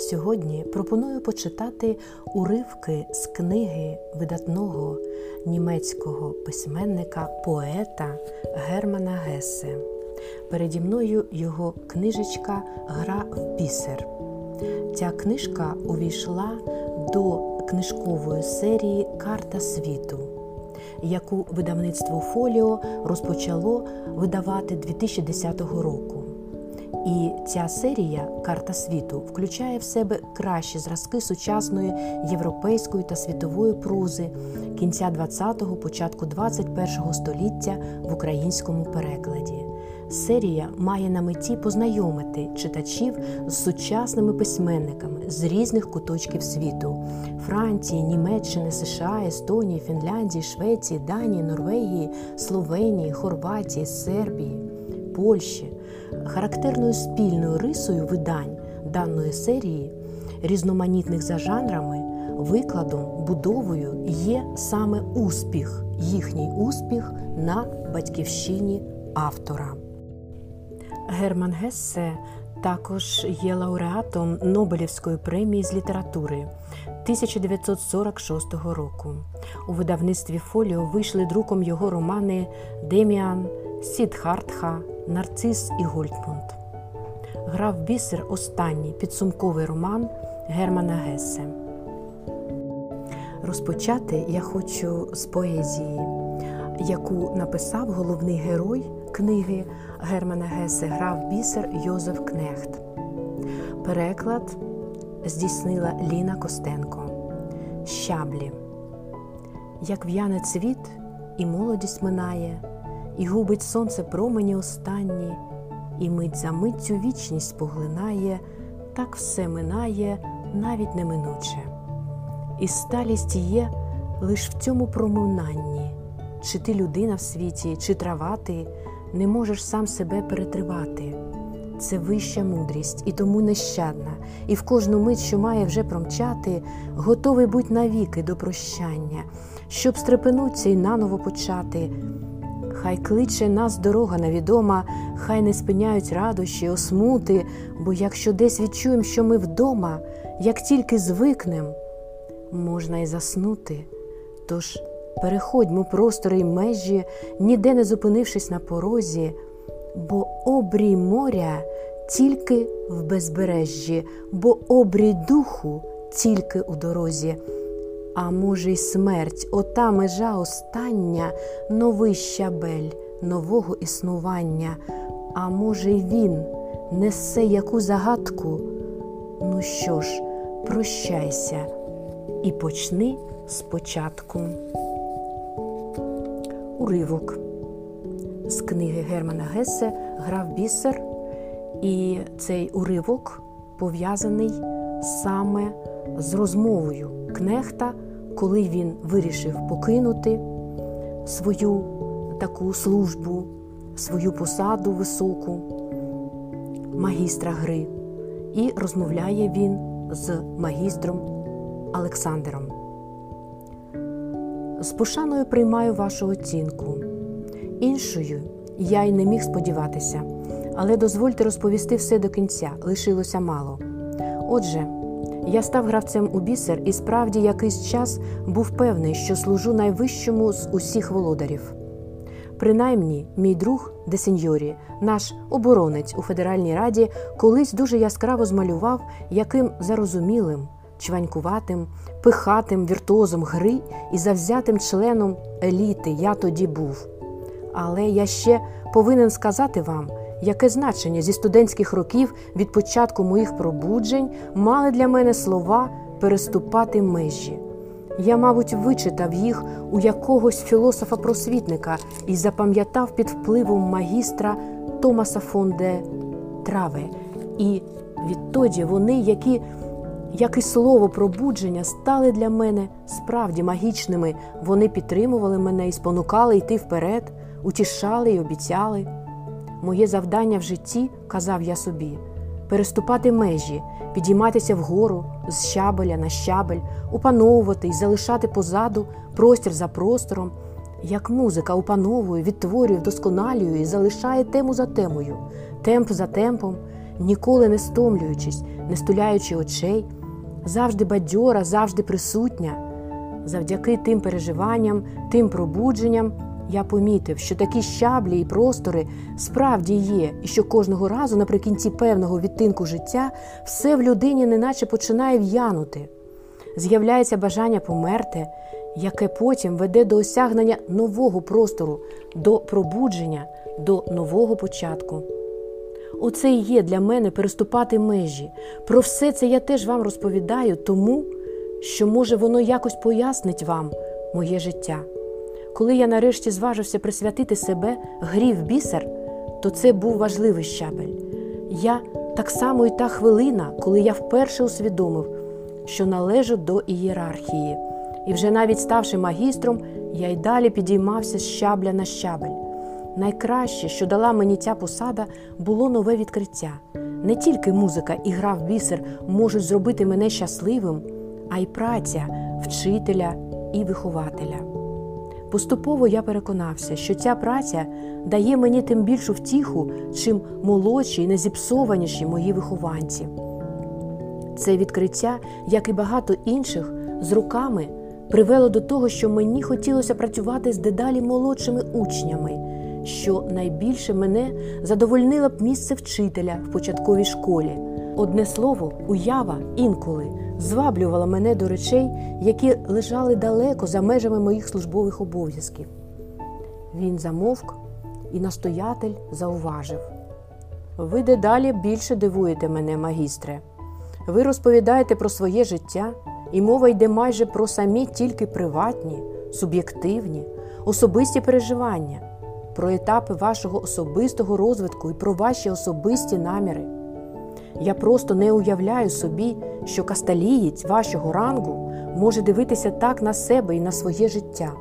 Сьогодні пропоную почитати уривки з книги видатного німецького письменника, поета Германа Гесе. Переді мною його книжечка Гра в бісер. Ця книжка увійшла до книжкової серії Карта світу, яку видавництво Фоліо розпочало видавати 2010 року. І ця серія Карта світу включає в себе кращі зразки сучасної європейської та світової прози кінця 20-го, початку 21-го століття в українському перекладі. Серія має на меті познайомити читачів з сучасними письменниками з різних куточків світу: Франції, Німеччини, США, Естонії, Фінляндії, Швеції, Данії, Норвегії, Словенії, Хорватії, Сербії, Польщі. Характерною спільною рисою видань даної серії, різноманітних за жанрами, викладом, будовою є саме успіх, їхній успіх на батьківщині автора. Герман Гессе також є лауреатом Нобелівської премії з літератури 1946 року. У видавництві Фоліо вийшли друком його романи Деміан, Сідхартха, Нарцис і Гольдмунд. Грав бісер останній підсумковий роман Германа Гесе. Розпочати я хочу з поезії, яку написав головний герой книги Германа Гесе Грав бісер Йозеф Кнехт. Переклад здійснила Ліна Костенко. Щаблі. Як в'яне цвіт, і молодість минає і губить сонце промені останні, і мить за миттю вічність поглинає, так все минає, навіть неминуче. І сталість є лиш в цьому проминанні, чи ти людина в світі, чи трава ти, не можеш сам себе перетривати. Це вища мудрість і тому нещадна, і в кожну мить, що має вже промчати, готовий будь навіки до прощання, щоб стрепенуться і наново почати. Хай кличе нас дорога невідома, хай не спиняють радощі, осмути, бо якщо десь відчуємо, що ми вдома, як тільки звикнем, можна й заснути. Тож переходьмо простори й межі, ніде не зупинившись на порозі, бо обрій моря тільки в безбережжі, бо обрій духу тільки у дорозі. А може, й смерть, ота межа остання, новий щабель нового існування, а може, й він несе яку загадку. Ну що ж, прощайся і почни спочатку. Уривок з книги Германа Гесе Грав бісер, і цей уривок пов'язаний саме з розмовою кнехта, коли він вирішив покинути свою таку службу, свою посаду високу магістра гри, і розмовляє він з магістром Олександром. З пошаною приймаю вашу оцінку. Іншою я й не міг сподіватися, але дозвольте розповісти все до кінця, лишилося мало. Отже, я став гравцем у бісер і справді якийсь час був певний, що служу найвищому з усіх володарів. Принаймні, мій друг Десеньорі, наш оборонець у Федеральній раді, колись дуже яскраво змалював, яким зарозумілим, чванькуватим, пихатим віртуозом гри і завзятим членом еліти я тоді був. Але я ще повинен сказати вам, яке значення зі студентських років від початку моїх пробуджень мали для мене слова переступати межі. Я, мабуть, вичитав їх у якогось філософа-просвітника і запам'ятав під впливом магістра Томаса фон де Траве. І відтоді вони, які, як і слово пробудження, стали для мене справді магічними. Вони підтримували мене і спонукали йти вперед, утішали й обіцяли. Моє завдання в житті, казав я собі, переступати межі, підійматися вгору з щабеля на щабель, опановувати і залишати позаду простір за простором, як музика опановує, відтворює, вдосконалює і залишає тему за темою, темп за темпом, ніколи не стомлюючись, не стуляючи очей, завжди бадьора, завжди присутня. Завдяки тим переживанням, тим пробудженням я помітив, що такі щаблі і простори справді є, і що кожного разу наприкінці певного відтинку життя все в людині неначе починає в'янути. З'являється бажання померти, яке потім веде до осягнення нового простору, до пробудження, до нового початку. Оце і є для мене переступати межі. Про все це я теж вам розповідаю, тому що, може, воно якось пояснить вам моє життя. Коли я нарешті зважився присвятити себе грі в бісер, то це був важливий щабель. Я так само і та хвилина, коли я вперше усвідомив, що належу до ієрархії, і вже навіть ставши магістром, я й далі підіймався з щабля на щабель. Найкраще, що дала мені ця посада, було нове відкриття. Не тільки музика і гра в бісер можуть зробити мене щасливим, а й праця вчителя і вихователя. Поступово я переконався, що ця праця дає мені тим більшу втіху, чим молодші і незіпсованіші мої вихованці. Це відкриття, як і багато інших, з руками привело до того, що мені хотілося працювати з дедалі молодшими учнями, що найбільше мене задовольнило б місце вчителя в початковій школі. Одне слово, уява інколи зваблювала мене до речей, які лежали далеко за межами моїх службових обов'язків. Він замовк, і настоятель зауважив: Ви дедалі більше дивуєте мене, магістре. Ви розповідаєте про своє життя, і мова йде майже про самі тільки приватні, суб'єктивні, особисті переживання, про етапи вашого особистого розвитку і про ваші особисті наміри. Я просто не уявляю собі, що касталієць вашого рангу може дивитися так на себе і на своє життя.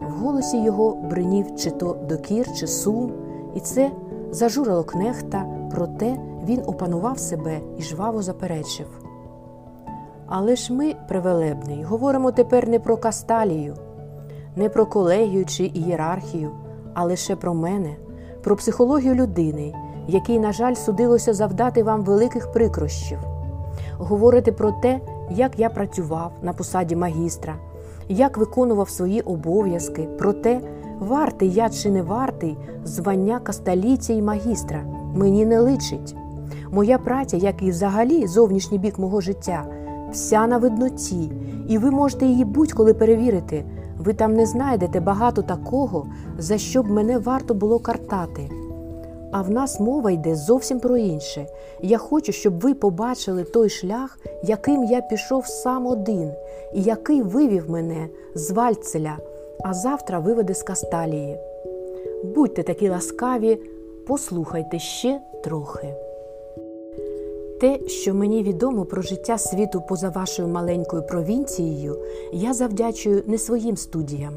В голосі його бринів чи то докір, чи сум, і це зажурило кнехта, проте він опанував себе і жваво заперечив. Але ж ми, превелебний, говоримо тепер не про касталію, не про колегію чи ієрархію, а лише про мене, про психологію людини, якій, на жаль, судилося завдати вам великих прикрощів. Говорите про те, як я працював на посаді магістра, як виконував свої обов'язки, про те, вартий я чи не вартий звання касталійця і магістра. Мені не личить. Моя праця, як і взагалі зовнішній бік мого життя, вся на видноті, і ви можете її будь-коли перевірити. Ви там не знайдете багато такого, за що б мене варто було картати. А в нас мова йде зовсім про інше. Я хочу, щоб ви побачили той шлях, яким я пішов сам один, і який вивів мене з Вальцеля, а завтра виведе з Касталії. Будьте такі ласкаві, послухайте ще трохи. Те, що мені відомо про життя світу поза вашою маленькою провінцією, я завдячую не своїм студіям,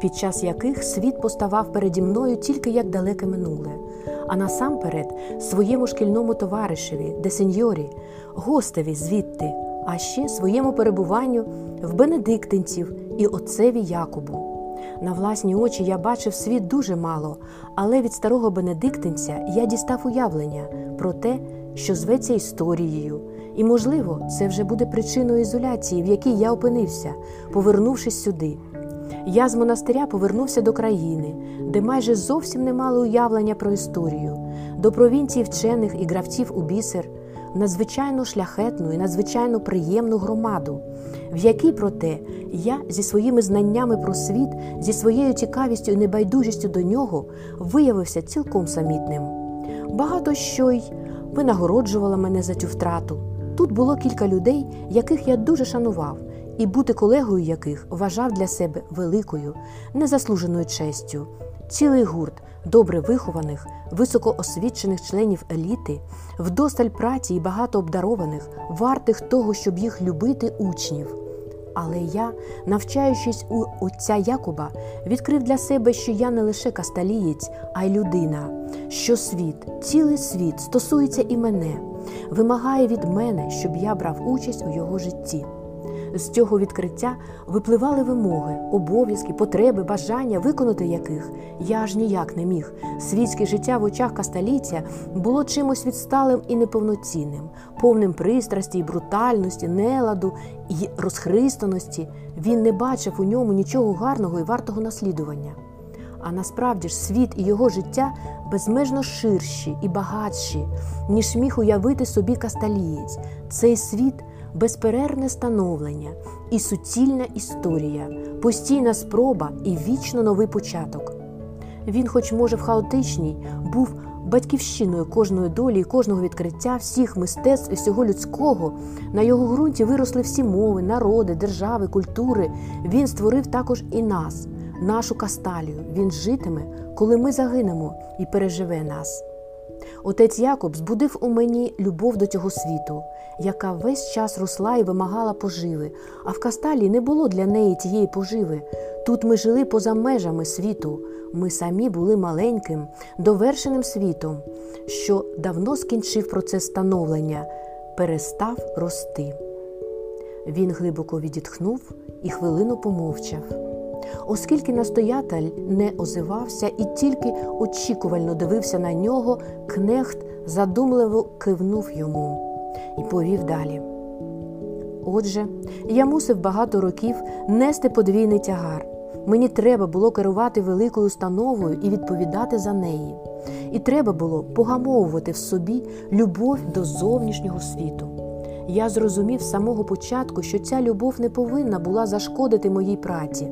під час яких світ поставав переді мною тільки як далеке минуле, а насамперед своєму шкільному товаришеві, де сеньорі, гостеві звідти, а ще своєму перебуванню в Бенедиктинців і отцеві Якобу. На власні очі я бачив світ дуже мало, але від старого Бенедиктинця я дістав уявлення про те, що зветься історією, і, можливо, це вже буде причиною ізоляції, в якій я опинився, повернувшись сюди. Я з монастиря повернувся до країни, де майже зовсім не мали уявлення про історію, до провінції вчених і гравців у бісер, надзвичайно шляхетну і надзвичайно приємну громаду, в якій, проте, я зі своїми знаннями про світ, зі своєю цікавістю і небайдужістю до нього виявився цілком самітним. Багато що й винагороджувала мене за цю втрату. Тут було кілька людей, яких я дуже шанував, і бути колегою яких вважав для себе великою, незаслуженою честю. Цілий гурт добре вихованих, високоосвічених членів еліти, вдосталь праці і багато обдарованих, вартих того, щоб їх любити учнів. Але я, навчаючись у отця Якуба, відкрив для себе, що я не лише касталієць, а й людина, що світ, цілий світ стосується і мене, вимагає від мене, щоб я брав участь у його житті. З цього відкриття випливали вимоги, обов'язки, потреби, бажання, виконати яких я аж ніяк не міг. Світське життя в очах касталійця було чимось відсталим і неповноцінним, повним пристрасті, брутальності, неладу і розхристаності. Він не бачив у ньому нічого гарного і вартого наслідування. А насправді ж світ і його життя безмежно ширші і багатші, ніж міг уявити собі касталієць. Цей світ безперервне становлення і суцільна історія, постійна спроба і вічно новий початок. Він, хоч може в хаотичній, був батьківщиною кожної долі кожного відкриття всіх мистецтв і всього людського. На його ґрунті виросли всі мови, народи, держави, культури. Він створив також і нас, нашу касталію. Він житиме, коли ми загинемо і переживе нас. Отець Якоб збудив у мені любов до цього світу, яка весь час росла і вимагала поживи, а в Касталі не було для неї тієї поживи. Тут ми жили поза межами світу. Ми самі були маленьким, довершеним світом, що давно скінчив процес становлення, перестав рости. Він глибоко відітхнув і хвилину помовчав. Оскільки настоятель не озивався і тільки очікувально дивився на нього, кнехт задумливо кивнув йому і повів далі. Отже, я мусив багато років нести подвійний тягар. Мені треба було керувати великою установою і відповідати за неї. І треба було погамовувати в собі любов до зовнішнього світу. Я зрозумів з самого початку, що ця любов не повинна була зашкодити моїй праці.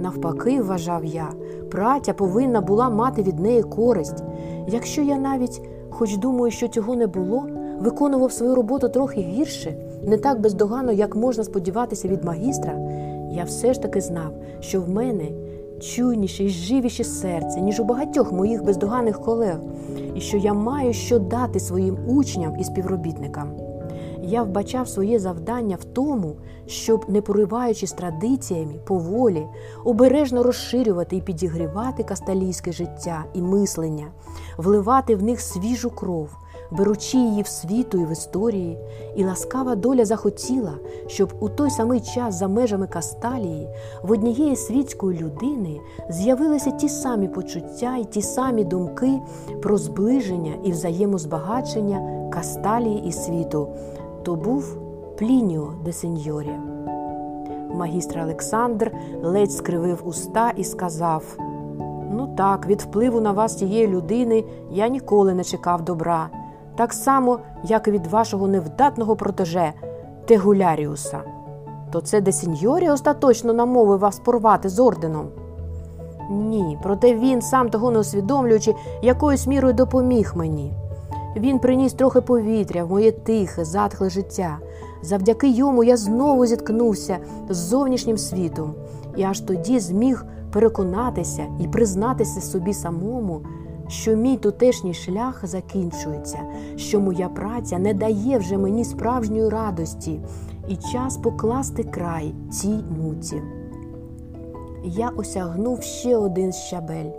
Навпаки, вважав я, праця повинна була мати від неї користь. Якщо я навіть, хоч думаю, що цього не було, виконував свою роботу трохи гірше, не так бездоганно, як можна сподіватися від магістра, я все ж таки знав, що в мене чуйніше і живіше серце, ніж у багатьох моїх бездоганних колег, і що я маю що дати своїм учням і співробітникам. Я вбачав своє завдання в тому, щоб, не пориваючись традиціями, поволі, обережно розширювати і підігрівати касталійське життя і мислення, вливати в них свіжу кров, беручи її в світу і в історії, і ласкава доля захотіла, щоб у той самий час за межами Касталії в однієї світської людини з'явилися ті самі почуття і ті самі думки про зближення і взаємозбагачення Касталії і світу. То був Плініо де Сеньорі. Магістр Олександр ледь скривив уста і сказав: Ну так, від впливу на вас тієї людини я ніколи не чекав добра, так само, як і від вашого невдатного протеже Тегуляріуса. То це де Сеньорі остаточно намовив вас порвати з орденом? Ні, проте він, сам того не усвідомлюючи, якоюсь мірою допоміг мені. Він приніс трохи повітря в моє тихе, затхле життя. Завдяки йому я знову зіткнувся з зовнішнім світом, і аж тоді зміг переконатися і признатися собі самому, що мій тутешній шлях закінчується, що моя праця не дає вже мені справжньої радості, і час покласти край цій муті. Я осягнув ще один щабель,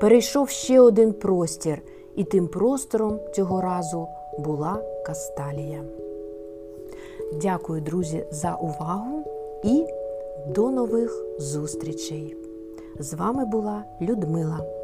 перейшов ще один простір і тим простором цього разу була Касталія. Дякую, друзі, за увагу і до нових зустрічей! З вами була Людмила.